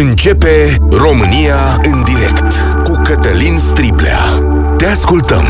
Începe România în direct cu Cătălin Striblea. Te ascultăm.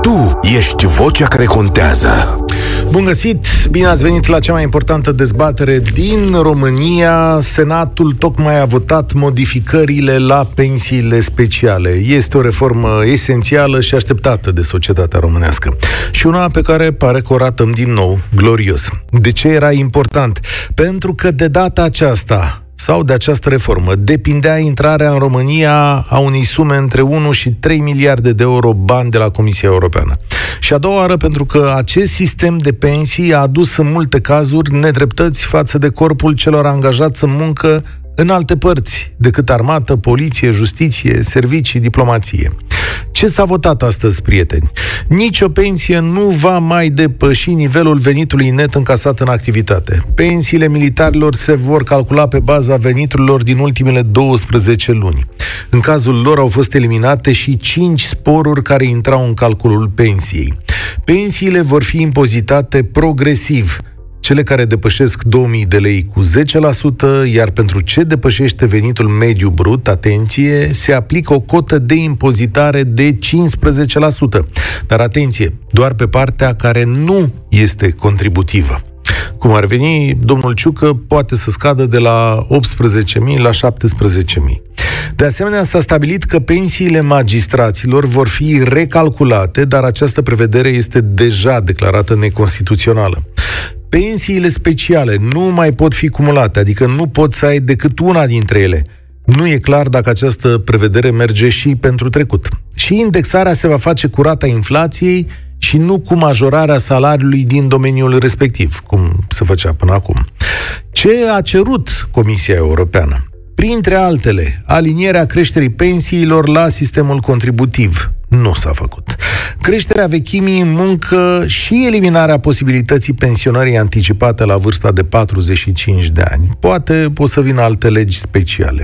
Tu ești vocea care contează. Bun găsit! Bine ați venit la cea mai importantă dezbatere din România. Senatul tocmai a votat modificările la pensiile speciale. Este o reformă esențială și așteptată de societatea românească. Și una pe care pare că o ratăm din nou glorios. De ce era important? Pentru că de data aceasta sau de această reformă depindea intrarea în România a unei sume între 1 și 3 miliarde de euro bani de la Comisia Europeană. Și a doua oară pentru că acest sistem de pensii a adus în multe cazuri nedreptăți față de corpul celor angajați în muncă în alte părți decât armată, poliție, justiție, servicii, diplomație. Ce s-a votat astăzi, prieteni? Nici o pensie nu va mai depăși nivelul venitului net încasat în activitate. Pensiile militarilor se vor calcula pe baza veniturilor din ultimele 12 luni. În cazul lor au fost eliminate și 5 sporuri care intrau în calculul pensiei. Pensiile vor fi impozitate progresiv, cele care depășesc 2000 de lei cu 10%, iar pentru ce depășește venitul mediu brut, atenție, se aplică o cotă de impozitare de 15%. Dar atenție, doar pe partea care nu este contributivă. Cum ar veni, domnul Ciucă poate să scadă de la 18.000 la 17.000. De asemenea, s-a stabilit că pensiile magistraților vor fi recalculate, dar această prevedere este deja declarată neconstituțională pensiile speciale nu mai pot fi cumulate, adică nu poți să ai decât una dintre ele. Nu e clar dacă această prevedere merge și pentru trecut. Și indexarea se va face cu rata inflației și nu cu majorarea salariului din domeniul respectiv, cum se făcea până acum. Ce a cerut Comisia Europeană? Printre altele, alinierea creșterii pensiilor la sistemul contributiv. Nu s-a făcut. Creșterea vechimii în muncă și eliminarea posibilității pensionării anticipate la vârsta de 45 de ani. Poate o să vină alte legi speciale.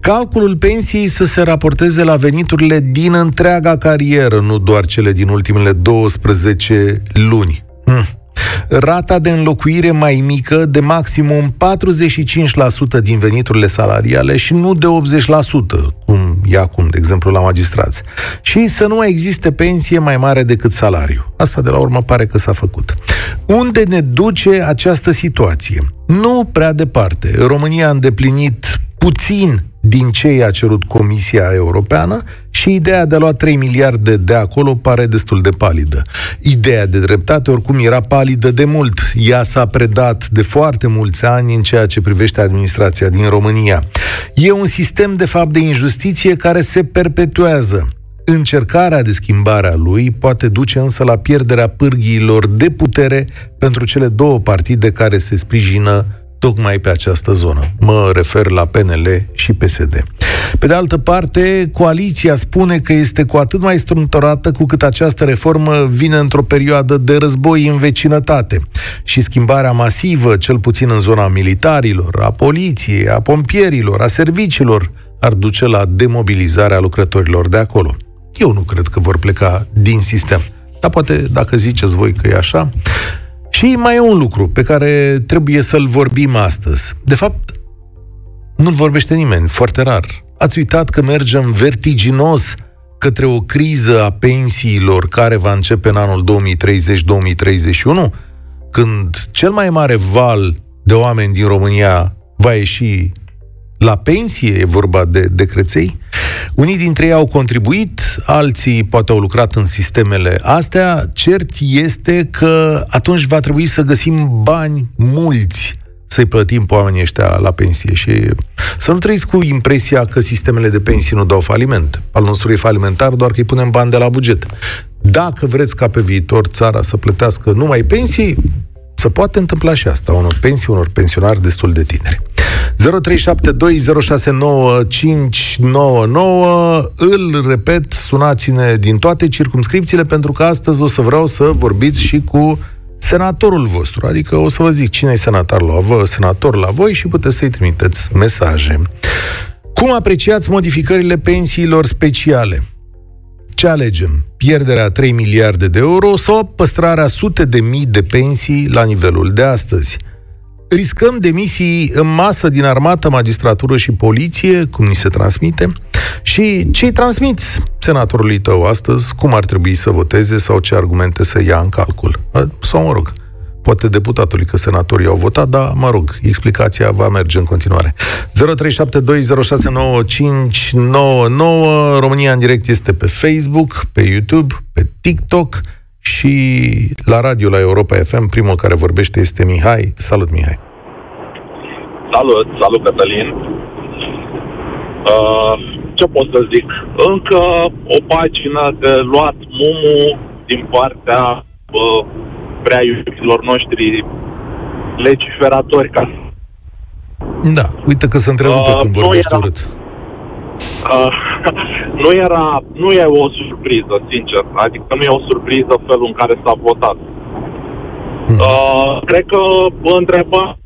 Calculul pensiei să se raporteze la veniturile din întreaga carieră, nu doar cele din ultimele 12 luni. Hm rata de înlocuire mai mică de maximum 45% din veniturile salariale și nu de 80%, cum e acum, de exemplu, la magistrați. Și să nu mai existe pensie mai mare decât salariu. Asta, de la urmă, pare că s-a făcut. Unde ne duce această situație? Nu prea departe. România a îndeplinit puțin din ce i-a cerut Comisia Europeană și ideea de a lua 3 miliarde de acolo pare destul de palidă. Ideea de dreptate oricum era palidă de mult. Ea s-a predat de foarte mulți ani în ceea ce privește administrația din România. E un sistem de fapt de injustiție care se perpetuează. Încercarea de schimbare a lui poate duce însă la pierderea pârghiilor de putere pentru cele două partide care se sprijină tocmai pe această zonă. Mă refer la PNL și PSD. Pe de altă parte, coaliția spune că este cu atât mai strâmtorată cu cât această reformă vine într-o perioadă de război în vecinătate și schimbarea masivă, cel puțin în zona militarilor, a poliției, a pompierilor, a serviciilor, ar duce la demobilizarea lucrătorilor de acolo. Eu nu cred că vor pleca din sistem. Dar poate, dacă ziceți voi că e așa, și mai e un lucru pe care trebuie să-l vorbim astăzi. De fapt, nu-l vorbește nimeni, foarte rar. Ați uitat că mergem vertiginos către o criză a pensiilor care va începe în anul 2030-2031, când cel mai mare val de oameni din România va ieși la pensie, e vorba de, de creței. Unii dintre ei au contribuit, alții poate au lucrat în sistemele astea. Cert este că atunci va trebui să găsim bani mulți să-i plătim pe oamenii ăștia la pensie și să nu trăiți cu impresia că sistemele de pensii nu dau faliment. Al nostru e falimentar doar că îi punem bani de la buget. Dacă vreți ca pe viitor țara să plătească numai pensii, să poate întâmpla și asta, unor pensii, unor pensionari destul de tineri. 0372069599 Îl repet, sunați-ne din toate circumscripțiile pentru că astăzi o să vreau să vorbiți și cu senatorul vostru, adică o să vă zic cine e senator la voi, senator la voi și puteți să-i trimiteți mesaje. Cum apreciați modificările pensiilor speciale? Ce alegem? Pierderea 3 miliarde de euro sau păstrarea sute de mii de pensii la nivelul de astăzi? Riscăm demisii în masă din armată, magistratură și poliție, cum ni se transmite, și ce-i transmiți senatorului tău astăzi, cum ar trebui să voteze sau ce argumente să ia în calcul. Sau, mă rog, poate deputatului că senatorii au votat, dar, mă rog, explicația va merge în continuare. 0372069599 România în direct este pe Facebook, pe YouTube, pe TikTok și la radio la Europa FM. Primul care vorbește este Mihai. Salut, Mihai! Salut, salut Cătălin! Uh, ce pot să zic? Încă o pagină de luat mumu din partea uh, prea iubiților noștri legiferatori ca da, uite că se întrerupe uh, când vorbești era, urât. Uh, nu era, nu e o surpriză, sincer. Adică nu e o surpriză felul în care s-a votat. Hmm. Uh, cred că întreba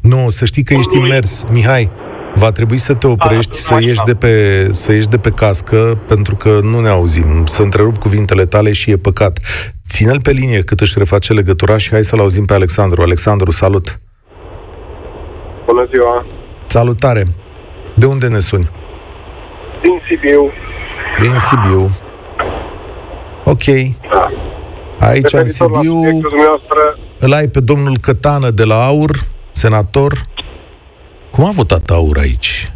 nu, să știi că ești imers, Mihai. Va trebui să te oprești, A, să ieși, de pe, să ieși de pe cască, pentru că nu ne auzim. Să întrerup cuvintele tale și e păcat. Ține-l pe linie cât își reface legătura și hai să-l auzim pe Alexandru. Alexandru, salut! Bună ziua! Salutare! De unde ne suni? Din Sibiu. Din Sibiu. Ok. Da. Aici, în Sibiu, îl ai pe domnul Cătană de la AUR, senator. Cum a votat AUR aici?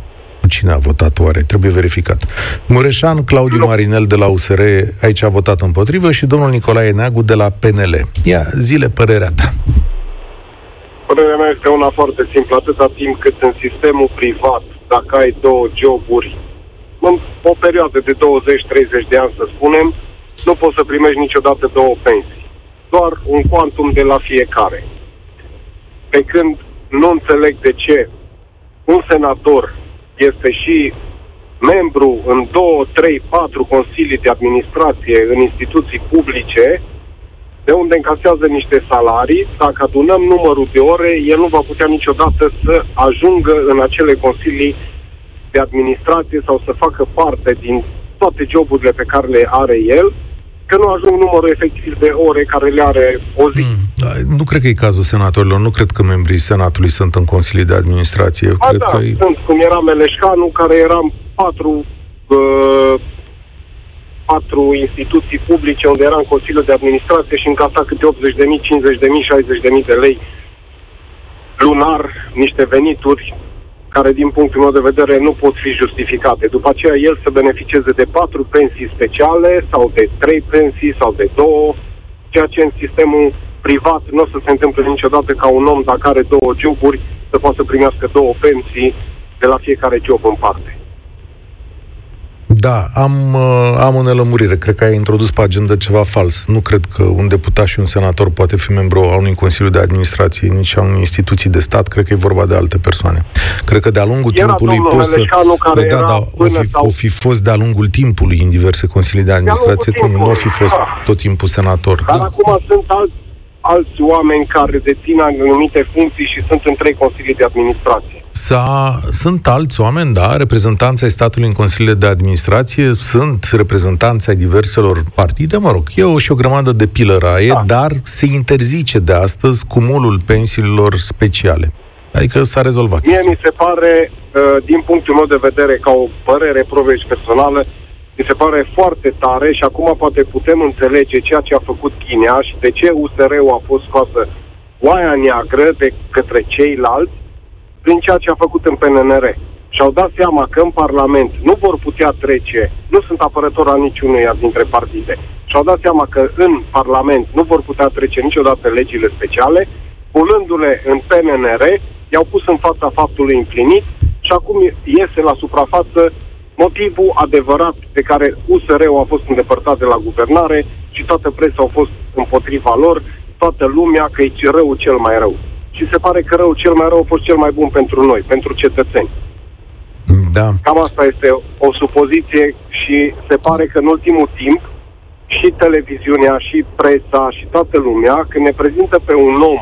Cine a votat oare? Trebuie verificat. Mureșan Claudiu Marinel de la USR aici a votat împotrivă și domnul Nicolae Neagu de la PNL. Ia, zile părerea ta. Părerea mea este una foarte simplă. Atâta timp cât în sistemul privat, dacă ai două joburi, în o perioadă de 20-30 de ani, să spunem, nu poți să primești niciodată două pensii. Doar un quantum de la fiecare. Pe când nu înțeleg de ce un senator este și membru în două, trei, patru consilii de administrație în instituții publice, de unde încasează niște salarii, dacă adunăm numărul de ore, el nu va putea niciodată să ajungă în acele consilii de administrație sau să facă parte din toate joburile pe care le are el, că nu ajung numărul efectiv de ore care le are o zi. Mm, da, nu cred că e cazul senatorilor, nu cred că membrii senatului sunt în consilii de administrație. A, cred da, că sunt, cum era Meleșcanu, care eram patru uh, patru instituții publice unde era în Consiliul de Administrație și încasa câte 80.000, 50.000, 60.000 de lei lunar, niște venituri care, din punctul meu de vedere, nu pot fi justificate. După aceea, el să beneficieze de patru pensii speciale sau de trei pensii sau de două, ceea ce în sistemul privat nu o să se întâmple niciodată ca un om, dacă are două joburi, să poată să primească două pensii de la fiecare job în parte. Da, am, uh, am o nelămurire. Cred că ai introdus pe agenda ceva fals. Nu cred că un deputat și un senator poate fi membru al unui Consiliu de Administrație, nici a unei instituții de stat. Cred că e vorba de alte persoane. Cred că de-a lungul era timpului poți să... Care da, da, o fi, sau... o fi fost de-a lungul timpului în diverse Consilii de Administrație, cum nu o fi fost da. tot timpul senator. Dar da. acum sunt alți, alți oameni care dețin anumite funcții și sunt în trei Consilii de Administrație. S-a, sunt alți oameni, da, reprezentanții ai statului în consiliile de administrație, sunt reprezentanții ai diverselor partide, mă rog, e o și o grămadă de pilăraie, da. dar se interzice de astăzi cumulul pensiilor speciale. Adică s-a rezolvat Mie chestia. mi se pare, uh, din punctul meu de vedere, ca o părere provești personală, mi se pare foarte tare și acum poate putem înțelege ceea ce a făcut Chinea și de ce USR-ul a fost scoasă oaia neagră de către ceilalți, prin ceea ce a făcut în PNR. Și-au dat seama că în Parlament nu vor putea trece, nu sunt apărător al niciunuia dintre partide, și-au dat seama că în Parlament nu vor putea trece niciodată legile speciale, punându-le în PNR, i-au pus în fața faptului împlinit și acum iese la suprafață motivul adevărat pe care USR-ul a fost îndepărtat de la guvernare și toată presa au fost împotriva lor, toată lumea că e rău cel mai rău și se pare că rău cel mai rău a fost cel mai bun pentru noi, pentru cetățeni. Da. Cam asta este o supoziție și se pare că în ultimul timp și televiziunea, și presa, și toată lumea, când ne prezintă pe un om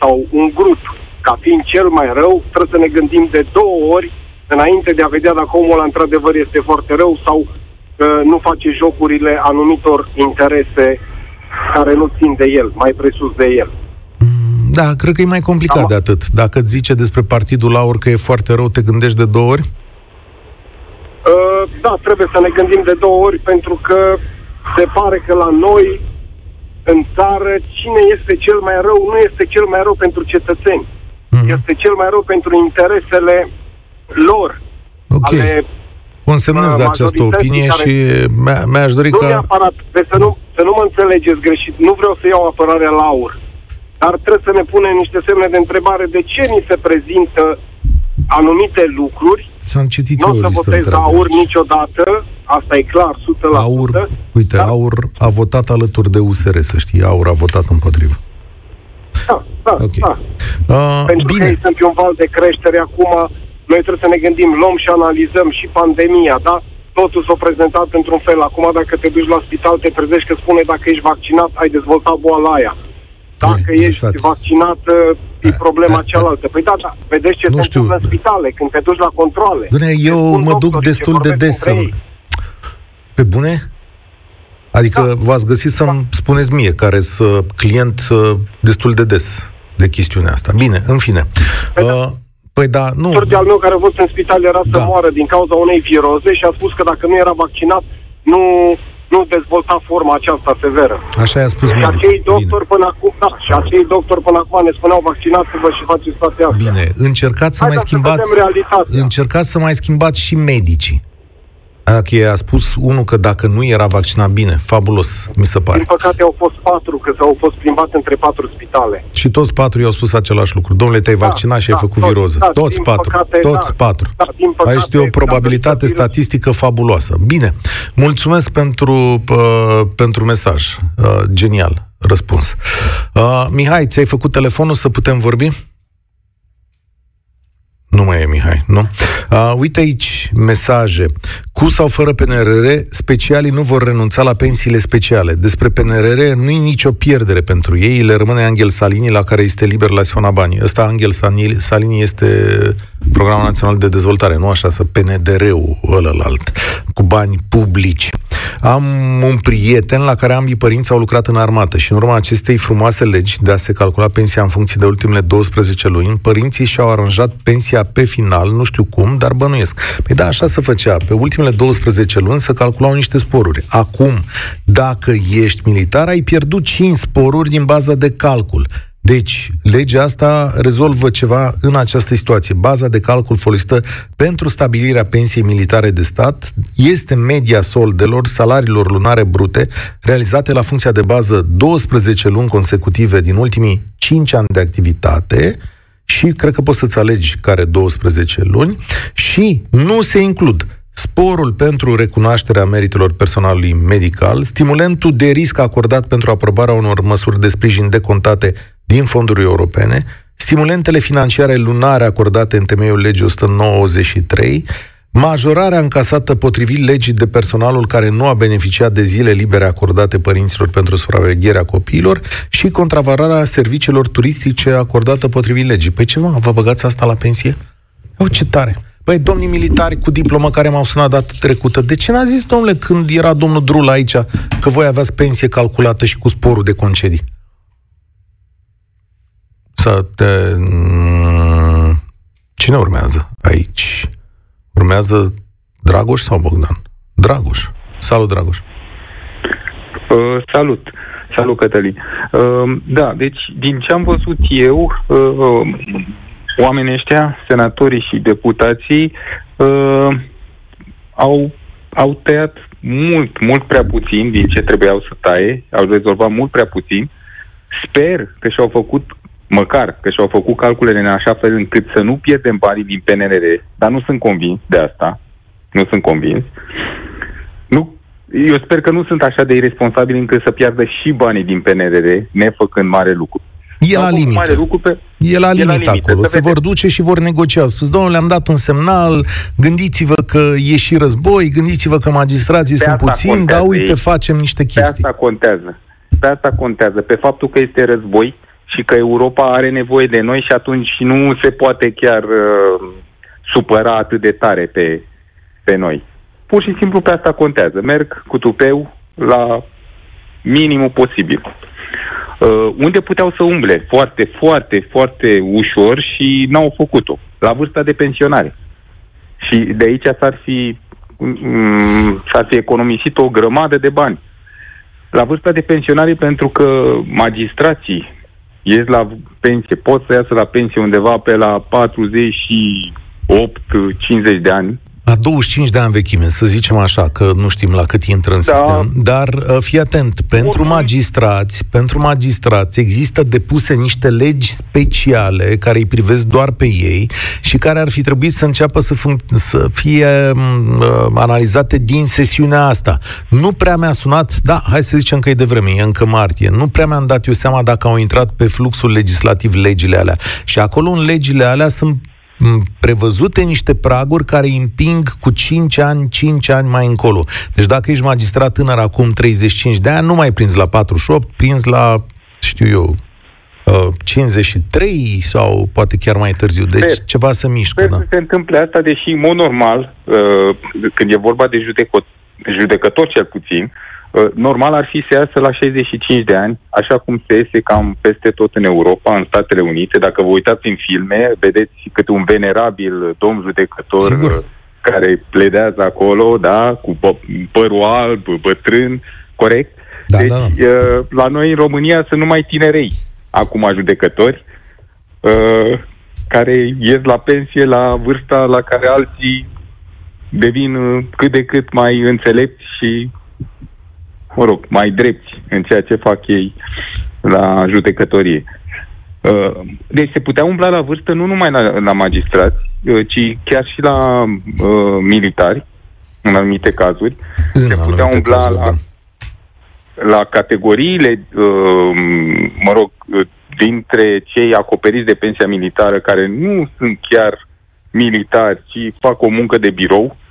sau un grup ca fiind cel mai rău, trebuie să ne gândim de două ori înainte de a vedea dacă omul ăla într-adevăr este foarte rău sau că nu face jocurile anumitor interese care nu țin de el, mai presus de el. Da, cred că e mai complicat Am... de atât. Dacă îți zice despre Partidul Aur că e foarte rău, te gândești de două ori? Uh, da, trebuie să ne gândim de două ori, pentru că se pare că la noi, în țară, cine este cel mai rău nu este cel mai rău pentru cetățeni. Mm-hmm. Este cel mai rău pentru interesele lor. Ok. Ale Consemnez uh, această opinie care... și mi-aș dori nu ca... Neapărat, să nu, să nu mă înțelegeți greșit. Nu vreau să iau apărarea la aur. Dar trebuie să ne punem niște semne de întrebare de ce ni se prezintă anumite lucruri. S-am citit Nu o să votez aur aici. niciodată, asta e clar, 100%. Aur, uite, da? aur a votat alături de USR, să știi, aur a votat împotrivă. Da, da, okay. da. Uh, Pentru bine. că sunt pe un val de creștere acum, noi trebuie să ne gândim, luăm și analizăm și pandemia, da? Totul s-a prezentat într-un fel. Acum, dacă te duci la spital, te trezești că spune dacă ești vaccinat, ai dezvoltat boala aia. Dacă e, ești lăsați. vaccinat, e problema a, cealaltă. Păi da, da, vedeți ce nu se întâmplă în spitale, când te duci la controle. Bine, eu mă duc destul de des să... Pe bune? Adică da. v-ați găsit să-mi da. spuneți mie, care sunt client destul de des de chestiunea asta. Bine, în fine. Păi da. Uh, Păi da, nu. Sortea al meu care a fost în spital era da. să moară din cauza unei viroze și a spus că dacă nu era vaccinat, nu, nu dezvolta forma aceasta severă. Așa i-a spus Și acei doctori până acum, da, și acei doctori până acum ne spuneau vaccinați-vă și faceți toate astea. Bine, încercați să Hai mai schimbați, încercați să mai schimbați și medicii. Dacă a spus unul că dacă nu era vaccinat bine, fabulos, mi se pare. Din păcate au fost patru, că s-au fost plimbat între patru spitale. Și toți patru i-au spus același lucru. Domnule, te-ai da, vaccinat și da, ai făcut toți, viroză. Da, toți patru. Păcate, toți da, patru. Da, păcate, Aici este o probabilitate statistică fabuloasă. Bine, mulțumesc pentru, uh, pentru mesaj. Uh, genial răspuns. Uh, Mihai, ți-ai făcut telefonul să putem vorbi? Nu mai e Mihai, nu? Uh, uite aici mesaje. Cu sau fără PNRR, specialii nu vor renunța la pensiile speciale. Despre PNRR nu e nicio pierdere pentru ei, le rămâne Angel Salini, la care este liber la Siona Banii. Ăsta, Angel Salini, este Programul Național de Dezvoltare, nu așa, să PNDR-ul ălălalt, cu bani publici. Am un prieten la care ambii părinți au lucrat în armată și în urma acestei frumoase legi de a se calcula pensia în funcție de ultimele 12 luni, părinții și-au aranjat pensia pe final, nu știu cum, dar bănuiesc. Păi da, așa se făcea. Pe ultimele 12 luni să calculau niște sporuri. Acum, dacă ești militar, ai pierdut 5 sporuri din baza de calcul. Deci, legea asta rezolvă ceva în această situație. Baza de calcul folosită pentru stabilirea pensiei militare de stat este media soldelor, salariilor lunare brute, realizate la funcția de bază 12 luni consecutive din ultimii 5 ani de activitate, și cred că poți să-ți alegi care 12 luni și nu se includ sporul pentru recunoașterea meritelor personalului medical, stimulentul de risc acordat pentru aprobarea unor măsuri de sprijin decontate din fonduri europene, stimulentele financiare lunare acordate în temeiul legii 193, majorarea încasată potrivit legii de personalul care nu a beneficiat de zile libere acordate părinților pentru supravegherea copiilor și contravararea serviciilor turistice acordată potrivit legii. Păi ce vă, vă băgați asta la pensie? O, ce tare! Păi, domnii militari cu diplomă care m-au sunat dată trecută, de ce n-a zis, domnule, când era domnul Drul aici, că voi aveați pensie calculată și cu sporul de concedii? Să te... Mm, cine urmează aici? Urmează Dragoș sau Bogdan? Dragoș. Salut, Dragoș. Uh, salut. Salut, Cătălin. Uh, da, deci, din ce am văzut eu, uh, oamenii ăștia, senatorii și deputații, uh, au, au tăiat mult, mult prea puțin din ce trebuiau să taie, au rezolvat mult prea puțin. Sper că și-au făcut măcar că și-au făcut calculele în așa fel încât să nu pierdem banii din PNRR, dar nu sunt convins de asta, nu sunt convins. Nu, eu sper că nu sunt așa de irresponsabili încât să piardă și banii din PNRR, nefăcând mare lucru. E la limită. Mare lucru pe... E la limită, limită acolo. Se vor duce și vor negocia. Au spus, domnule, am dat un semnal, gândiți-vă că e și război, gândiți-vă că magistrații pe sunt puțini, dar uite, ei. facem niște chestii. Pe asta contează. Pe asta contează. Pe faptul că este război, și că Europa are nevoie de noi și atunci nu se poate chiar uh, supăra atât de tare pe, pe noi. Pur și simplu pe asta contează. Merg cu tupeu la minimul posibil. uh, unde puteau să umble foarte, foarte, foarte ușor și n-au făcut-o, la vârsta de pensionare. Și de aici s-ar fi, um, s-ar fi economisit o grămadă de bani. La vârsta de pensionare pentru că magistrații ies la pensie, pot să iasă la pensie undeva pe la 48-50 de ani, la 25 de ani vechime, să zicem așa, că nu știm la cât intră în da. sistem, dar uh, fii atent, pentru Oricum. magistrați, pentru magistrați există depuse niște legi speciale care îi privesc doar pe ei și care ar fi trebuit să înceapă să, func- să fie mm, uh, analizate din sesiunea asta. Nu prea mi-a sunat, da, hai să zicem că e de vreme, e încă martie, nu prea mi-am dat eu seama dacă au intrat pe fluxul legislativ legile alea. Și acolo în legile alea sunt prevăzute niște praguri care împing cu 5 ani, 5 ani mai încolo. Deci dacă ești magistrat tânăr acum 35 de ani, nu mai prins la 48, prins la, știu eu, 53 uh, sau poate chiar mai târziu. Deci sper, ceva să mișcă. Sper da. să se întâmple asta, deși, în mod normal, uh, când e vorba de judecători, judecător cel puțin, Uh, normal ar fi să iasă la 65 de ani, așa cum se iese cam peste tot în Europa, în Statele Unite. Dacă vă uitați în filme, vedeți câte un venerabil domn judecător Sigur. Uh, care pledează acolo, da, cu părul alb, bătrân, corect? Da, deci, da. Uh, la noi în România sunt numai tinerei, acum judecători, care ies la pensie la vârsta la care alții devin cât de cât mai înțelepți și mă rog, mai drepți în ceea ce fac ei la judecătorie. Uh, deci se putea umbla la vârstă nu numai la, la magistrați, uh, ci chiar și la uh, militari, în anumite cazuri. În se putea umbla cazuri, la, da. la categoriile, uh, mă rog, dintre cei acoperiți de pensia militară care nu sunt chiar militari, ci fac o muncă de birou, Uh, să,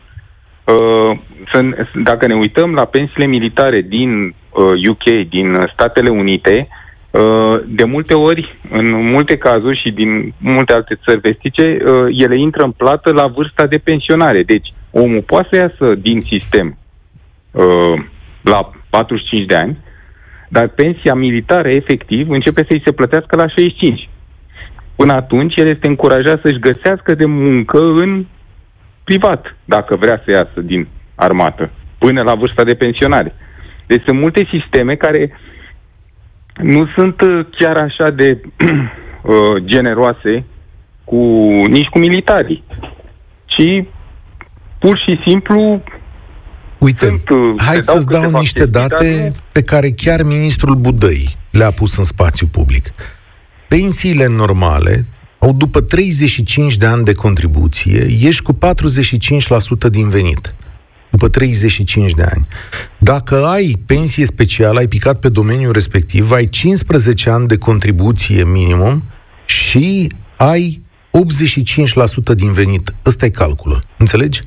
dacă ne uităm la pensiile militare din uh, UK, din Statele Unite, uh, de multe ori, în multe cazuri și din multe alte țări vestice, uh, ele intră în plată la vârsta de pensionare. Deci, omul poate să iasă din sistem uh, la 45 de ani, dar pensia militară, efectiv, începe să-i se plătească la 65. Până atunci, el este încurajat să-și găsească de muncă în privat, dacă vrea să iasă din armată, până la vârsta de pensionare. Deci sunt multe sisteme care nu sunt uh, chiar așa de uh, generoase cu, nici cu militarii, ci pur și simplu Uite, sunt, uh, hai să-ți dau niște date pe care chiar ministrul Budăi le-a pus în spațiu public. Pensiile normale au după 35 de ani de contribuție, ieși cu 45% din venit. După 35 de ani. Dacă ai pensie specială, ai picat pe domeniul respectiv, ai 15 ani de contribuție minimum și ai 85% din venit. Ăsta e calculul. Înțelegi?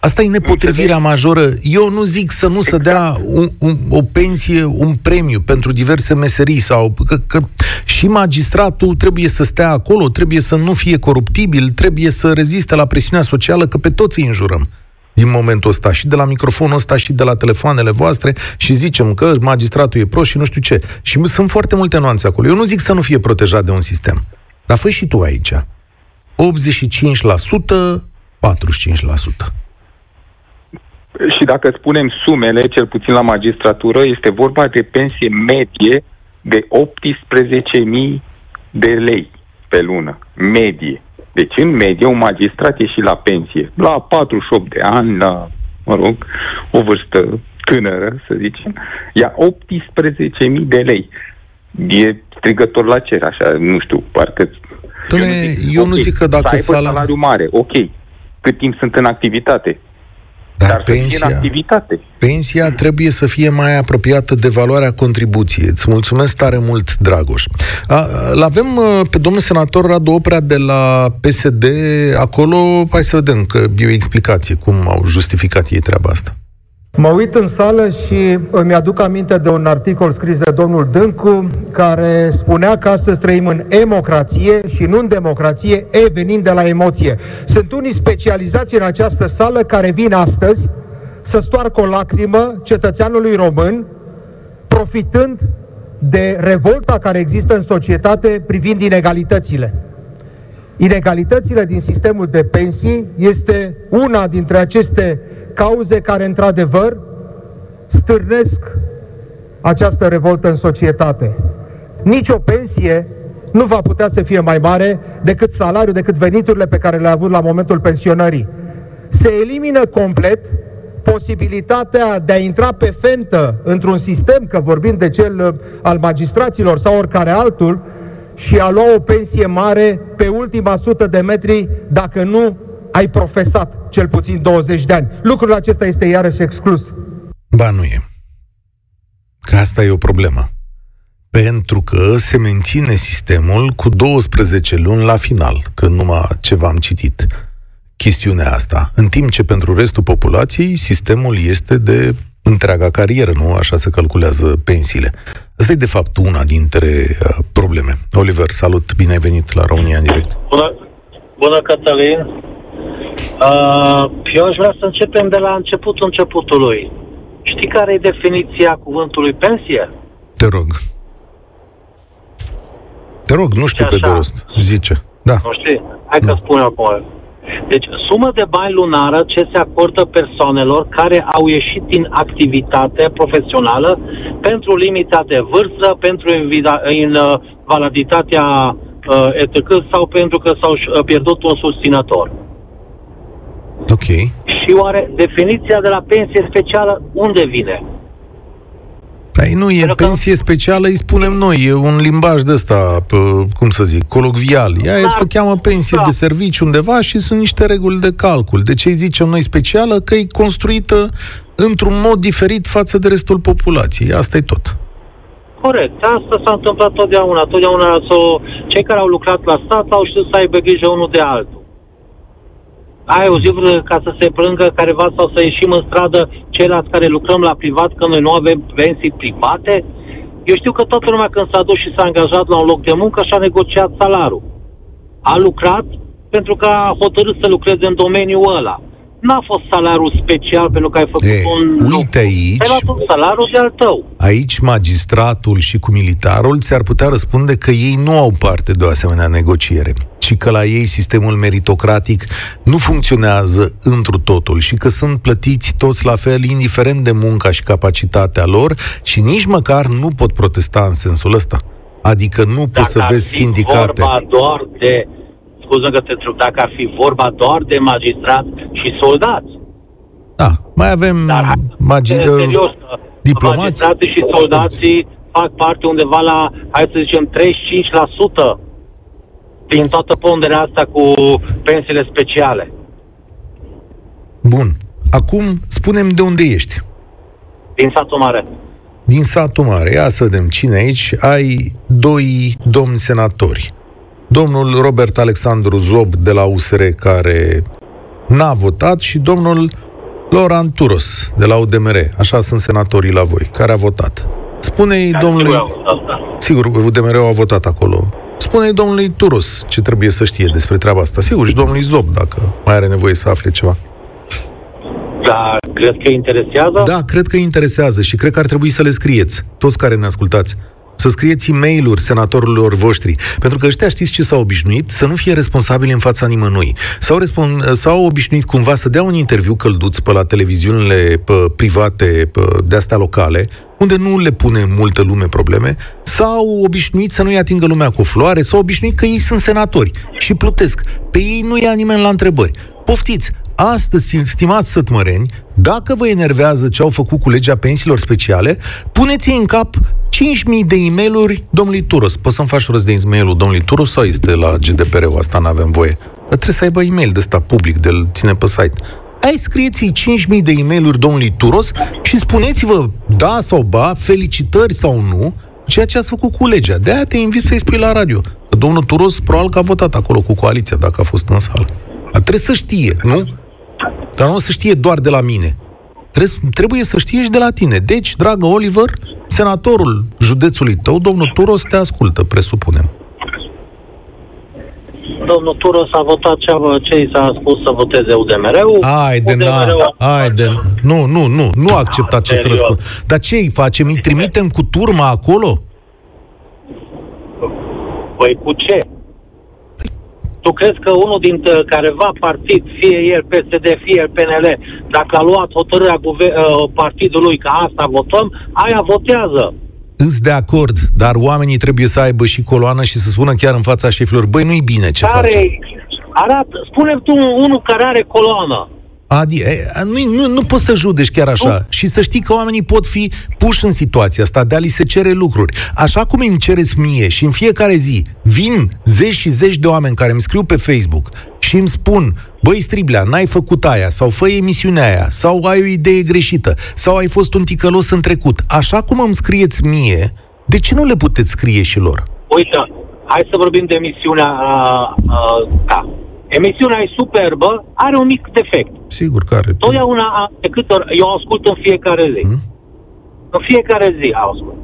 Asta e nepotrivirea majoră. Eu nu zic să nu se dea un, un, o pensie, un premiu pentru diverse meserii sau că, că și magistratul trebuie să stea acolo, trebuie să nu fie coruptibil, trebuie să reziste la presiunea socială, că pe toți îi înjurăm din momentul ăsta, și de la microfonul ăsta, și de la telefoanele voastre, și zicem că magistratul e prost și nu știu ce. Și sunt foarte multe nuanțe acolo. Eu nu zic să nu fie protejat de un sistem. Dar fă și tu aici. 85%, 45%. Și dacă spunem sumele, cel puțin la magistratură, este vorba de pensie medie de 18.000 de lei pe lună. Medie. Deci, în medie, un magistrat e și la pensie. La 48 de ani, la, mă rog, o vârstă tânără, să zicem, ia 18.000 de lei. E strigător la cer, așa, nu știu, parcă... Doamne, eu, nu zic, eu okay, nu zic că dacă sala... salariu mare, ok, cât timp sunt în activitate, dar, Dar pensia, în activitate. Pensia trebuie să fie mai apropiată de valoarea contribuției. Îți mulțumesc tare mult, Dragoș. L avem pe domnul senator Radu Oprea de la PSD acolo. Hai să vedem că e o explicație cum au justificat ei treaba asta. Mă uit în sală și îmi aduc aminte de un articol scris de domnul Dâncu care spunea că astăzi trăim în emocrație și nu în democrație, e venind de la emoție. Sunt unii specializați în această sală care vin astăzi să stoarcă o lacrimă cetățeanului român, profitând de revolta care există în societate privind inegalitățile. Inegalitățile din sistemul de pensii este una dintre aceste cauze care, într-adevăr, stârnesc această revoltă în societate. Nici o pensie nu va putea să fie mai mare decât salariul, decât veniturile pe care le-a avut la momentul pensionării. Se elimină complet posibilitatea de a intra pe fentă într-un sistem, că vorbim de cel uh, al magistraților sau oricare altul, și a lua o pensie mare pe ultima sută de metri dacă nu ai profesat cel puțin 20 de ani. Lucrul acesta este iarăși exclus. Ba nu e. Că asta e o problemă. Pentru că se menține sistemul cu 12 luni la final, că numai ce v-am citit chestiunea asta, în timp ce pentru restul populației sistemul este de întreaga carieră, nu? Așa se calculează pensiile. Asta e, de fapt, una dintre uh, probleme. Oliver, salut, bine ai venit la România în direct. Bună, bună Cătălin. Uh, eu aș vrea să începem de la începutul începutului. Știi care e definiția cuvântului pensie? Te rog. Te rog, nu știu pe de rost. Zice. Da. Nu știi? Hai că spun acum. Deci, sumă de bani lunară ce se acordă persoanelor care au ieșit din activitate profesională pentru limita de vârstă, pentru invaliditatea uh, etc. sau pentru că s-au uh, pierdut un susținător. Ok. Și oare definiția de la pensie specială unde vine? Dar nu e pensie specială, îi spunem noi, e un limbaj de ăsta, cum să zic, colocvial. Ea da. se cheamă pensie da. de serviciu undeva și sunt niște reguli de calcul. De ce îi zicem noi specială? Că e construită într-un mod diferit față de restul populației. Asta e tot. Corect. Asta s-a întâmplat totdeauna. Totdeauna sau cei care au lucrat la stat au știut să aibă grijă unul de altul ai o zi ca să se plângă careva sau să ieșim în stradă ceilalți care lucrăm la privat că noi nu avem pensii private? Eu știu că toată lumea când s-a dus și s-a angajat la un loc de muncă și-a negociat salariul. A lucrat pentru că a hotărât să lucreze în domeniul ăla. N-a fost salariul special pentru că ai făcut e, un Uite lucru. aici... Ai luat un salariu de al tău. Aici magistratul și cu militarul ți-ar putea răspunde că ei nu au parte de o asemenea negociere și că la ei sistemul meritocratic nu funcționează întru totul și că sunt plătiți toți la fel, indiferent de munca și capacitatea lor și nici măcar nu pot protesta în sensul ăsta. Adică nu Dacă poți să vezi sindicate. vorba doar de, scuză că te întreb, dacă ar fi vorba doar de magistrați și soldați. Da, mai avem magi- serios, diplomați. Magistrații și soldații fac parte undeva la, hai să zicem, 35% din toată ponderea asta cu pensiile speciale. Bun. Acum spunem de unde ești. Din satul mare. Din satul mare. Ia să vedem cine aici. Ai doi domni senatori. Domnul Robert Alexandru Zob de la USR care n-a votat și domnul Loran Turos de la UDMR. Așa sunt senatorii la voi. Care a votat? Spune-i domnului... Sigur, UDMR a votat acolo spune domnului Turos ce trebuie să știe despre treaba asta. Sigur, și domnului Zob, dacă mai are nevoie să afle ceva. Da, cred că interesează? Da, cred că interesează și cred că ar trebui să le scrieți, toți care ne ascultați. Să scrieți e mail senatorilor voștri. Pentru că ăștia știți ce s-au obișnuit? Să nu fie responsabili în fața nimănui. S-au, respon- s-au obișnuit cumva să dea un interviu călduț pe la televiziunile pe, private pe, de astea locale, unde nu le pune multă lume probleme, sau obișnuit să nu-i atingă lumea cu floare, sau obișnuit că ei sunt senatori și plutesc. Pe ei nu ia nimeni la întrebări. Poftiți, astăzi, stimați sătmăreni, dacă vă enervează ce au făcut cu legea pensiilor speciale, puneți în cap 5.000 de e mail domnului Turos. Poți să-mi faci rost de e mail domnului Turos sau este la GDPR-ul? Asta nu avem voie. Dar trebuie să aibă e-mail de ăsta public, de-l ține pe site. Ai scrieți 5.000 de e mail domnului Turos și spuneți-vă da sau ba, felicitări sau nu, ceea ce ați făcut cu legea. De-aia te invit să-i spui la radio. Că domnul Turos probabil că a votat acolo cu coaliția, dacă a fost în sală. Dar trebuie să știe, nu? Dar nu o să știe doar de la mine. Trebuie să știe și de la tine. Deci, dragă Oliver, senatorul județului tău, domnul Turos, te ascultă, presupunem domnul Turos a votat ce, ce i s-a spus să voteze UDMR-ul. Ai de na, ai de Nu, nu, nu, nu accept acest răspuns. Dar ce îi facem? Îi trimitem cu turma acolo? Păi cu ce? Tu crezi că unul dintre careva partid, fie el PSD, fie el PNL, dacă a luat hotărârea guver- uh, partidului că asta votăm, aia votează. Îți de acord, dar oamenii trebuie să aibă și coloană și să spună chiar în fața șefilor, băi, nu-i bine ce care face. arată, spune tu unul care are coloană. Adi, e, nu, nu, nu poți să judeci chiar așa. Nu. Și să știi că oamenii pot fi puși în situația asta de a li se cere lucruri. Așa cum îmi cereți mie și în fiecare zi vin zeci și zeci de oameni care îmi scriu pe Facebook și îmi spun Băi, Striblea, n-ai făcut aia, sau fă emisiunea aia, sau ai o idee greșită, sau ai fost un ticălos în trecut. Așa cum îmi scrieți mie, de ce nu le puteți scrie și lor? Uite, hai să vorbim de emisiunea uh, uh, ta. Emisiunea e superbă, are un mic defect. Sigur că are. Totdeauna, a- de câte ori, eu ascult în fiecare zi. Mm. În fiecare zi ascult.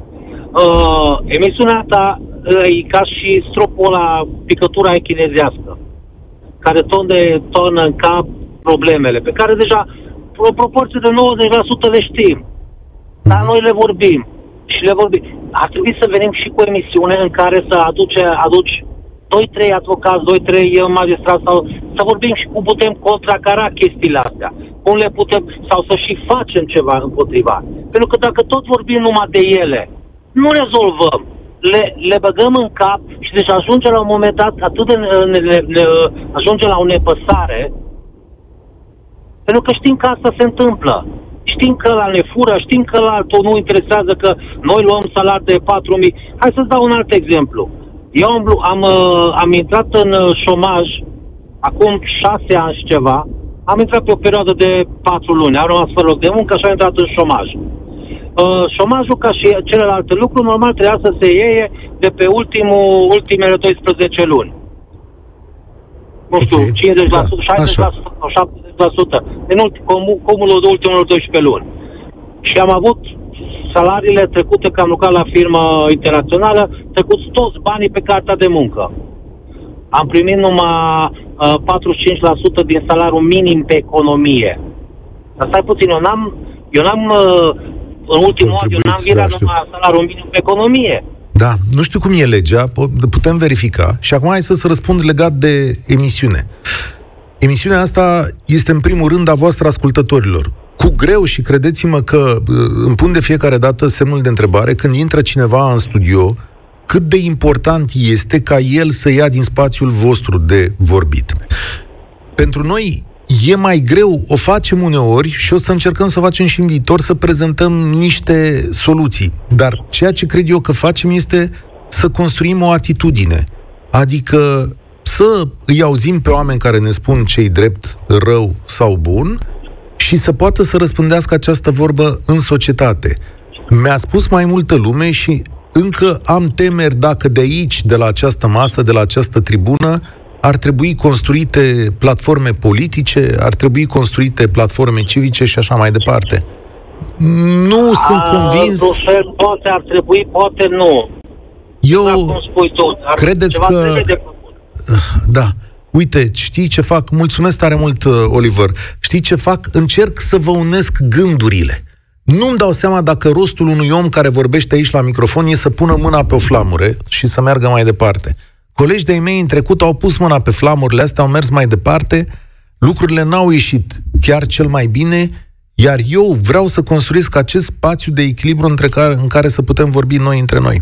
Uh, emisiunea ta uh, e ca și stropul la picătura e chinezească, care tot de tonă în cap problemele, pe care deja o proporție de 90% le știm. Dar noi le vorbim. Și le vorbim. Ar trebui să venim și cu o emisiune în care să aduce, aduci 2-3 avocați, 2-3 magistrați sau să vorbim și cum putem contracara chestiile astea. Cum le putem, sau să și facem ceva împotriva. Pentru că dacă tot vorbim numai de ele, nu rezolvăm. Le, le băgăm în cap și deci ajunge la un moment dat atât de ne, ne, ne, ne, ajunge la o nepăsare pentru că știm că asta se întâmplă. Știm că la ne fură, știm că la altul nu interesează că noi luăm salari de 4.000. Hai să-ți dau un alt exemplu. Eu am, blu- am, uh, am intrat în uh, șomaj acum șase ani și ceva. Am intrat pe o perioadă de patru luni. Am rămas fără loc de muncă și am intrat în șomaj. Uh, șomajul, ca și celelalte lucruri, normal trebuia să se iei de pe ultimul, ultimele 12 luni. Nu știu, Ok. 50%, Da, 60% așa. sau 70% din ultim, comu- cumulul de ultimul 12 luni. Și am avut salariile trecute, că am lucrat la firmă internațională, trecuți toți banii pe cartea de muncă. Am primit numai uh, 45% din salariul minim pe economie. Dar stai puțin, eu n-am, eu n-am uh, în ultimul an, eu n-am Contribuiți, virat da, știu. numai salariul minim pe economie. Da, nu știu cum e legea, po- putem verifica. Și acum hai să să răspund legat de emisiune. Emisiunea asta este în primul rând a voastră ascultătorilor. Cu greu și credeți-mă că uh, îmi pun de fiecare dată semnul de întrebare când intră cineva în studio cât de important este ca el să ia din spațiul vostru de vorbit. Pentru noi e mai greu, o facem uneori și o să încercăm să o facem și în viitor, să prezentăm niște soluții. Dar ceea ce cred eu că facem este să construim o atitudine. Adică să îi auzim pe oameni care ne spun ce-i drept, rău sau bun și să poată să răspândească această vorbă în societate. Mi-a spus mai multă lume și încă am temeri dacă de aici, de la această masă, de la această tribună, ar trebui construite platforme politice, ar trebui construite platforme civice și așa mai departe. Nu sunt A, convins. într-un fel, poate ar trebui, poate nu. Eu, Dar cum spui tu, ar, credeți ceva că- trebuie de făcut. da, uite, știi ce fac? Mulțumesc tare mult, uh, Oliver. Știi ce fac? Încerc să vă unesc gândurile. Nu-mi dau seama dacă rostul unui om care vorbește aici la microfon e să pună mâna pe o flamură și să meargă mai departe. Colegi de-ai mei în trecut au pus mâna pe flamurile astea, au mers mai departe, lucrurile n-au ieșit chiar cel mai bine, iar eu vreau să construiesc acest spațiu de echilibru între care, în care să putem vorbi noi între noi.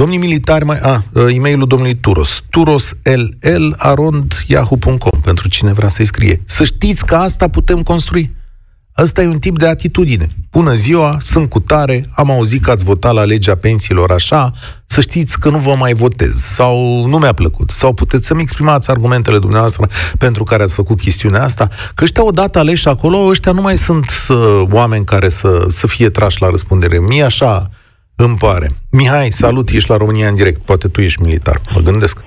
Domnii militari, mai, a, uh, e-mailul domnului Turos, turosll.yahoo.com pentru cine vrea să-i scrie. Să știți că asta putem construi. Ăsta e un tip de atitudine. Bună ziua, sunt cu tare, am auzit că ați votat la legea pensiilor așa, să știți că nu vă mai votez, sau nu mi-a plăcut, sau puteți să-mi exprimați argumentele dumneavoastră pentru care ați făcut chestiunea asta, că ăștia odată aleși acolo, ăștia nu mai sunt uh, oameni care să, să fie trași la răspundere. Mie așa îmi pare. Mihai, salut, ești la România în direct, poate tu ești militar, mă gândesc.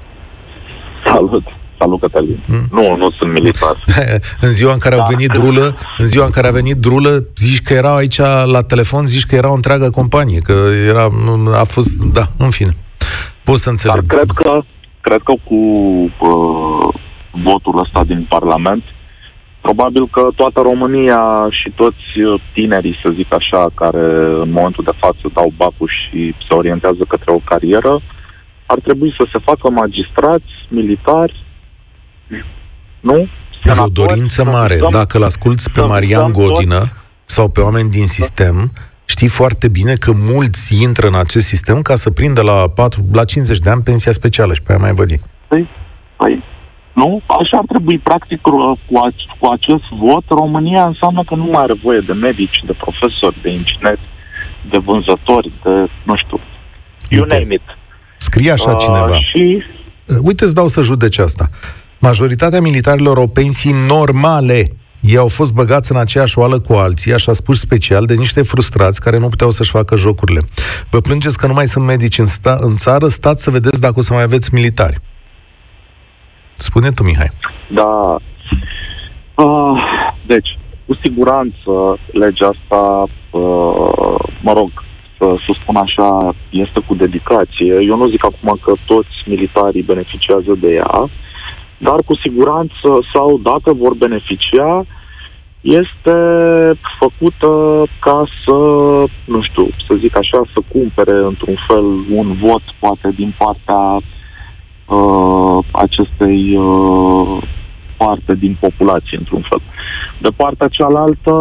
Salut, salut Cătălin. Mm. Nu, nu sunt militar. în ziua în care da. a venit drulă, în ziua în care a venit drulă, zici că erau aici la telefon, zici că era o întreagă companie, că era, a fost, da, în fine. Pot să Dar înțeleg. cred că, cred că cu uh, votul ăsta din Parlament, probabil că toată România și toți uh, tinerii, să zic așa, care în momentul de față dau bacul și se orientează către o carieră, ar trebui să se facă magistrați, militari, nu? E o dorință mare. Dacă îl asculți pe Marian Godină sau pe oameni din sistem, știi foarte bine că mulți intră în acest sistem ca să prindă la, 4, la 50 de ani pensia specială și pe aia mai vădi. Păi, păi, nu? Așa ar trebui, practic, cu, cu acest vot, România înseamnă că nu mai are voie de medici, de profesori, de ingineri, de vânzători, de, nu știu, you Uite, name it. Scrie așa uh, cineva. Și... Uite, îți dau să judeci asta. Majoritatea militarilor au pensii normale. Ei au fost băgați în aceeași oală cu alții, așa spus special, de niște frustrați care nu puteau să-și facă jocurile. Vă plângeți că nu mai sunt medici în, sta- în țară, stați să vedeți dacă o să mai aveți militari. Spune tu, Mihai. Da. Uh, deci, cu siguranță, legea asta, uh, mă rog, să, să spun așa, este cu dedicație. Eu nu zic acum că toți militarii beneficiază de ea, dar cu siguranță, sau dacă vor beneficia, este făcută ca să, nu știu, să zic așa, să cumpere într-un fel un vot, poate, din partea uh, acestei uh, parte din populație, într-un fel. De partea cealaltă,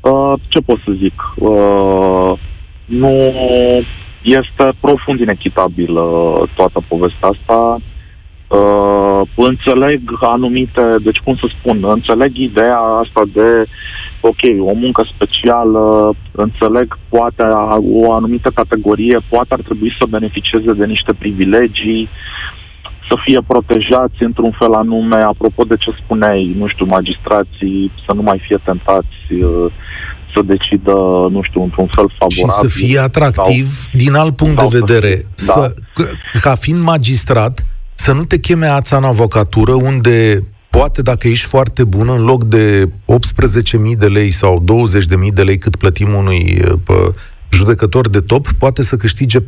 uh, ce pot să zic? Uh, nu este profund inechitabilă toată povestea asta. Uh, înțeleg anumite, deci cum să spun, înțeleg ideea asta de, ok, o muncă specială, înțeleg poate o anumită categorie, poate ar trebui să beneficieze de niște privilegii, să fie protejați într-un fel anume, apropo de ce spuneai, nu știu, magistrații să nu mai fie tentați uh, să decidă, nu știu, într-un fel favorabil. Și să fie atractiv sau, din alt punct de vedere. Să, da. să, ca fiind magistrat, să nu te cheme ața în avocatură unde poate dacă ești foarte bun, în loc de 18.000 de lei sau 20.000 de lei cât plătim unui pă, judecător de top, poate să câștige 40.000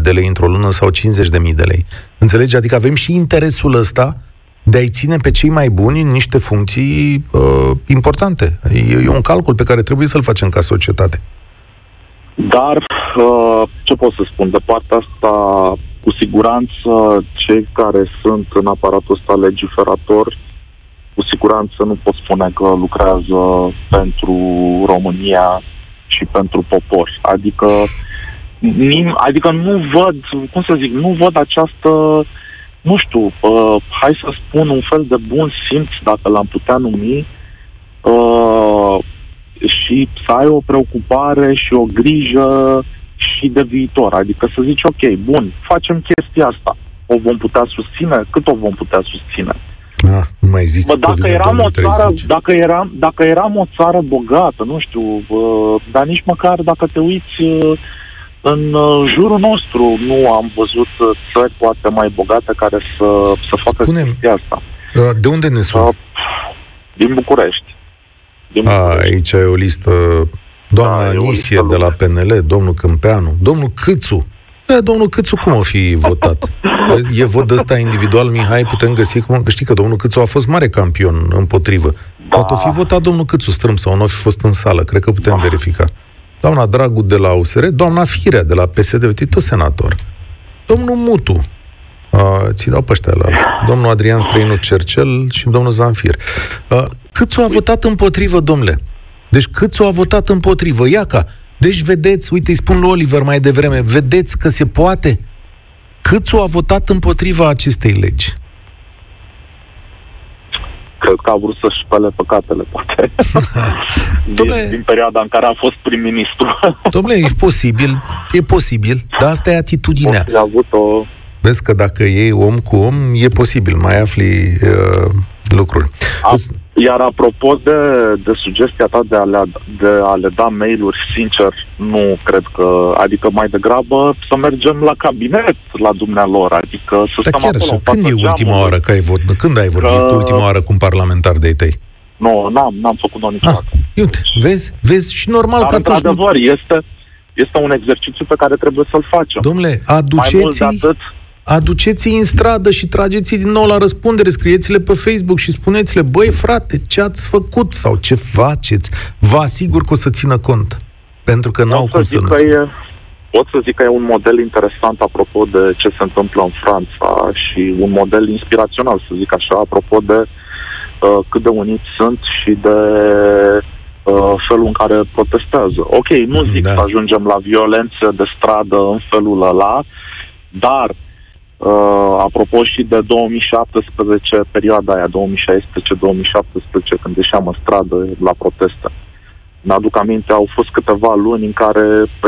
de lei într-o lună sau 50.000 de lei. Înțelegi? Adică avem și interesul ăsta de a-i ține pe cei mai buni în niște funcții uh, importante. E, e un calcul pe care trebuie să-l facem ca societate. Dar, uh, ce pot să spun, de partea asta, cu siguranță, cei care sunt în aparatul ăsta legiferator, cu siguranță nu pot spune că lucrează pentru România și pentru popor. Adică, nim, adică nu văd, cum să zic, nu văd această, nu știu, uh, hai să spun un fel de bun simț, dacă l-am putea numi, uh, și să ai o preocupare și o grijă și de viitor. Adică să zici, ok, bun, facem chestia asta. O vom putea susține? Cât o vom putea susține? Ah, nu mai zic Bă, dacă eram o țară, dacă eram, dacă eram o țară bogată, nu știu, uh, dar nici măcar dacă te uiți uh, în uh, jurul nostru nu am văzut uh, țări poate mai bogate care să, să facă Spune-mi, chestia asta. Uh, de unde ne sună? Uh, din București. Din A, aici e o listă Doamna da, Anisie de la PNL, domnul Câmpeanu, domnul Câțu. E, domnul Câțu cum o fi votat? E vot de ăsta individual, Mihai, putem găsi cum... Știi că domnul Câțu a fost mare campion împotrivă. Da. Poate fi votat domnul Câțu strâm sau nu fi fost în sală, cred că putem da. verifica. Doamna Dragu de la USR, doamna Firea de la PSD, uite, tot senator. Domnul Mutu, Uh, ți dau pe ăștia la Domnul Adrian Străinu Cercel și domnul Zanfir. Uh, Câțu a votat împotrivă, domnule. Deci câți au votat împotrivă? Iaca. Deci vedeți, uite, îi spun lui Oliver mai devreme, vedeți că se poate? Câți au votat împotriva acestei legi? Cred că a vrut să-și spele păcatele, poate. din, din perioada în care a fost prim-ministru. Domnule, e posibil, e posibil, dar asta e atitudinea. A avut o... Vezi că dacă e om cu om, e posibil, mai afli uh, lucruri. A, iar apropo de, de sugestia ta de a, le, de a le da mail-uri, sincer, nu cred că, adică mai degrabă să mergem la cabinet la dumnealor, adică să da, stăm chiar acolo. Așa. Când e ultima oară că ai vot? Când ai vorbit că... ultima oară cu un parlamentar de tăi? Nu, n-am, n-am făcut-o niciodată. Ah, uite, vezi, vezi și normal Dar, că atunci... într-adevăr, nu... este, este un exercițiu pe care trebuie să-l facem. Domnule, aduceți aduceți-i în stradă și trageți-i din nou la răspundere, scrieți-le pe Facebook și spuneți-le, băi frate, ce ați făcut sau ce faceți? Vă asigur că o să țină cont. Pentru că n-au cum să nu e, pot să zic că e un model interesant apropo de ce se întâmplă în Franța și un model inspirațional, să zic așa, apropo de uh, cât de uniți sunt și de uh, felul în care protestează. Ok, nu zic da. să ajungem la violență de stradă în felul ăla, dar uh, apropo și de 2017, perioada aia, 2016-2017, când ieșeam în stradă la proteste. Mi-aduc aminte, au fost câteva luni în care,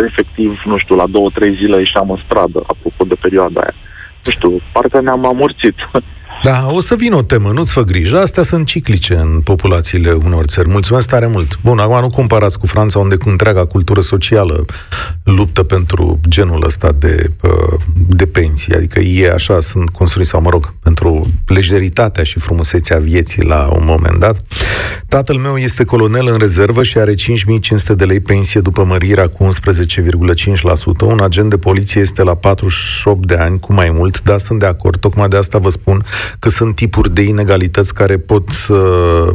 efectiv, nu știu, la două, trei zile ieșeam în stradă, apropo de perioada aia. Nu știu, parcă ne-am amorțit. Da, o să vină o temă, nu-ți fă grijă. Astea sunt ciclice în populațiile unor țări. Mulțumesc tare mult. Bun, acum nu comparați cu Franța, unde întreaga cultură socială luptă pentru genul ăsta de, uh, de pensii. Adică e așa, sunt construiți, sau mă rog, pentru lejeritatea și frumusețea vieții la un moment dat. Tatăl meu este colonel în rezervă și are 5500 de lei pensie după mărirea cu 11,5%. Un agent de poliție este la 48 de ani, cu mai mult, dar sunt de acord. Tocmai de asta vă spun că sunt tipuri de inegalități care pot uh,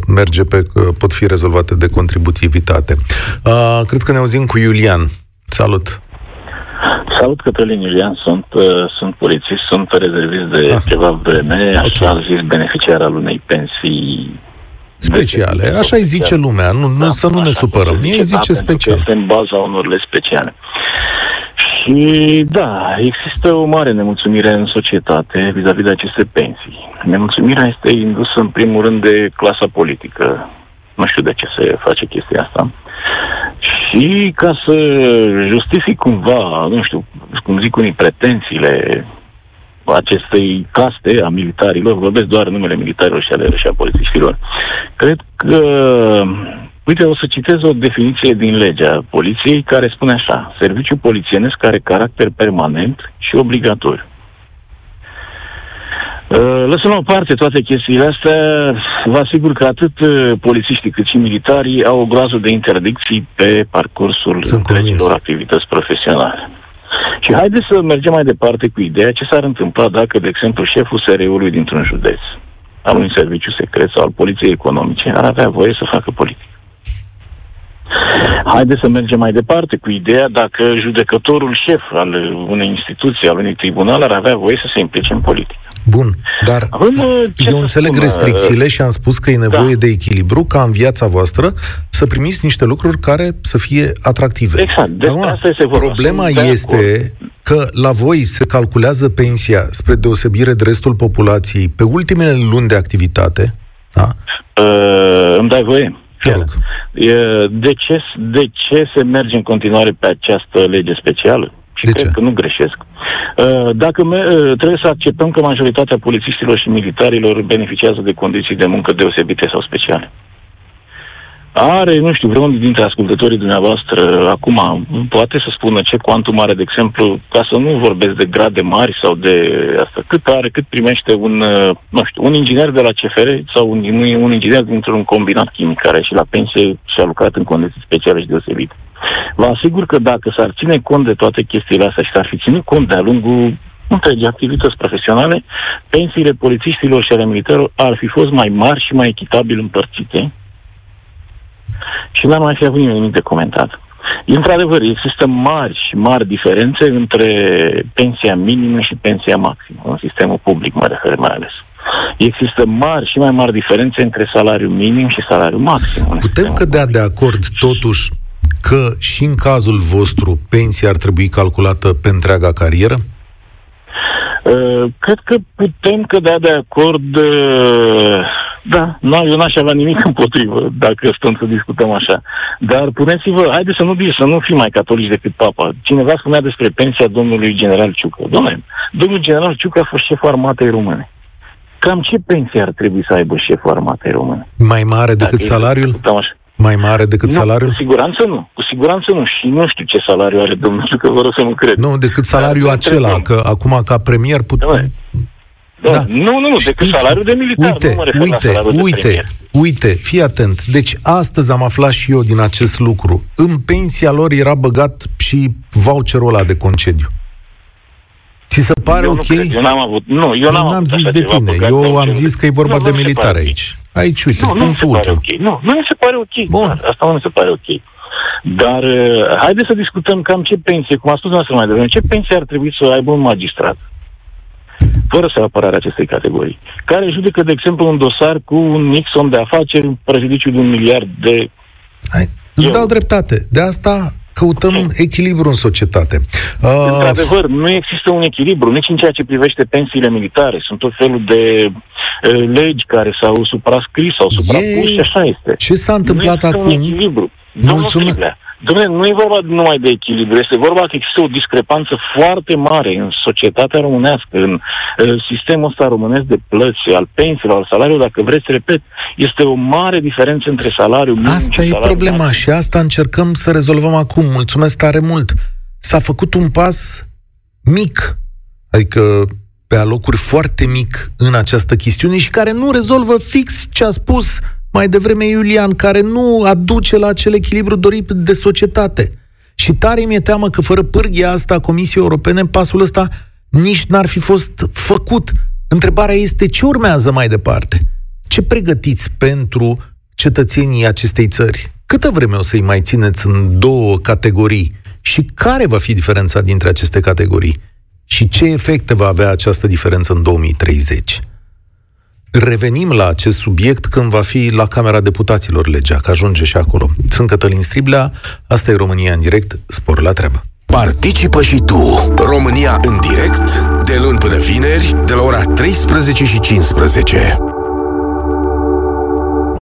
merge pe, uh, pot fi rezolvate de contributivitate. Uh, cred că ne auzim cu Iulian. Salut! Salut, Cătălin Iulian, sunt, uh, sunt polițist, sunt rezervist de ah. ceva vreme, okay. așa zis, beneficiar al unei pensii speciale. Așa îi zice lumea, nu, nu, da, să nu ne supărăm. Ei zice da, special. Este în baza unor speciale. Și da, există o mare nemulțumire în societate vis-a-vis de aceste pensii. Nemulțumirea este indusă în primul rând de clasa politică. Nu știu de ce se face chestia asta. Și ca să justific cumva, nu știu, cum zic unii, pretențiile acestei caste a militarilor, vorbesc doar numele militarilor și ale și a polițiștilor, cred că Uite, o să citez o definiție din legea poliției care spune așa. Serviciu polițienesc are caracter permanent și obligatoriu. Uh, lăsăm la o parte toate chestiile astea, vă asigur că atât uh, polițiștii cât și militarii au o groază de interdicții pe parcursul întregilor activități profesionale. Și haideți să mergem mai departe cu ideea ce s-ar întâmpla dacă, de exemplu, șeful SRU-ului dintr-un județ, al unui serviciu secret sau al poliției economice, ar avea voie să facă politică. Haideți să mergem mai departe cu ideea dacă judecătorul șef al unei instituții, al unui tribunal, ar avea voie să se implice în politică. Bun, dar Avem, uh, eu înțeleg spun, restricțiile și am spus că e nevoie da. de echilibru ca în viața voastră să primiți niște lucruri care să fie atractive. Exact, de Acum, asta este vorba. Problema este că la voi se calculează pensia spre deosebire de restul populației pe ultimele luni de activitate, da? Uh, îmi dai voie? De ce, de ce se merge în continuare pe această lege specială? Și de cred ce? că nu greșesc. Uh, dacă me- uh, trebuie să acceptăm că majoritatea polițiștilor și militarilor beneficiază de condiții de muncă deosebite sau speciale. Are, nu știu, vreunul dintre ascultătorii dumneavoastră acum poate să spună ce cuantum are, de exemplu, ca să nu vorbesc de grade mari sau de asta, cât are, cât primește un, uh, nu știu, un inginer de la CFR sau un, un inginer dintr-un combinat chimic care și la pensie și a lucrat în condiții speciale și deosebite. Vă asigur că dacă s-ar ține cont de toate chestiile astea și s-ar fi ținut cont de-a lungul întregi activități profesionale, pensiile polițiștilor și ale militarilor ar fi fost mai mari și mai echitabil împărțite, și n-am mai fi avut nimic de comentat. Într-adevăr, există mari și mari diferențe între pensia minimă și pensia maximă, în sistemul public mă refer mai ales. Există mari și mai mari diferențe între salariul minim și salariul maxim. Putem cădea de acord, totuși, că și în cazul vostru pensia ar trebui calculată pe întreaga carieră? Uh, cred că putem cădea de acord uh, da, nu, eu n-aș avea nimic împotrivă dacă stăm să discutăm așa. Dar puneți-vă, haideți să nu, să nu fim mai catolici decât papa. Cineva spunea despre pensia domnului general Ciucă. Domnule, domnul general Ciucă a fost șeful armatei române. Cam ce pensie ar trebui să aibă șeful armatei române? Mai mare decât dacă salariul? Așa. Mai mare decât nu, salariul? Cu siguranță nu. Cu siguranță nu. Și nu știu ce salariu are domnul Ciucă, vă rog să mă cred. Nu, decât salariul acela, că acum ca premier putem... Da. da. Nu, nu, nu, decât salariul de militar. Uite, nu mă uite, la uite, de uite, fii atent. Deci astăzi am aflat și eu din acest lucru. În pensia lor era băgat și voucherul ăla de concediu. Ți se pare eu ok? Cred. Eu n-am avut. Nu, eu n-am, n-am zis de tine. Eu am zis că e vorba nu, de militar aici. Aici, uite, nu, nu mi se pare ok. Nu, nu mi se pare ok. Bun. Asta nu mi se pare ok. Dar uh, haideți să discutăm cam ce pensie, cum a spus noastră mai devreme, ce pensie ar trebui să aibă un magistrat fără să apărare acestei categorii, care judecă, de exemplu, un dosar cu un Nixon de afaceri, un prejudiciu de un miliard de... Hai, îți dau dreptate. De asta căutăm echilibru în societate. Uh... Într-adevăr, nu există un echilibru, nici în ceea ce privește pensiile militare. Sunt tot felul de uh, legi care s-au suprascris, sau suprapus și așa este. Ce s-a întâmplat nu acum? Un echilibru. Mulțumesc. Dom'le, nu e vorba numai de echilibru, este vorba că există o discrepanță foarte mare în societatea românească, în uh, sistemul ăsta românesc de plăți, al pensiilor, al salariului, dacă vreți, repet, este o mare diferență între salariul minim Asta și e problema maxim. și asta încercăm să rezolvăm acum. Mulțumesc tare mult. S-a făcut un pas mic, adică pe alocuri foarte mic în această chestiune și care nu rezolvă fix ce a spus mai devreme Iulian, care nu aduce la acel echilibru dorit de societate. Și tare mi-e teamă că fără pârghia asta a Comisiei Europene, pasul ăsta nici n-ar fi fost făcut. Întrebarea este ce urmează mai departe? Ce pregătiți pentru cetățenii acestei țări? Câtă vreme o să-i mai țineți în două categorii? Și care va fi diferența dintre aceste categorii? Și ce efecte va avea această diferență în 2030? Revenim la acest subiect când va fi la Camera Deputaților legea, că ajunge și acolo. Sunt Cătălin Striblea, asta e România în direct, spor la treabă. Participă și tu, România în direct, de luni până vineri, de la ora 13 și 15.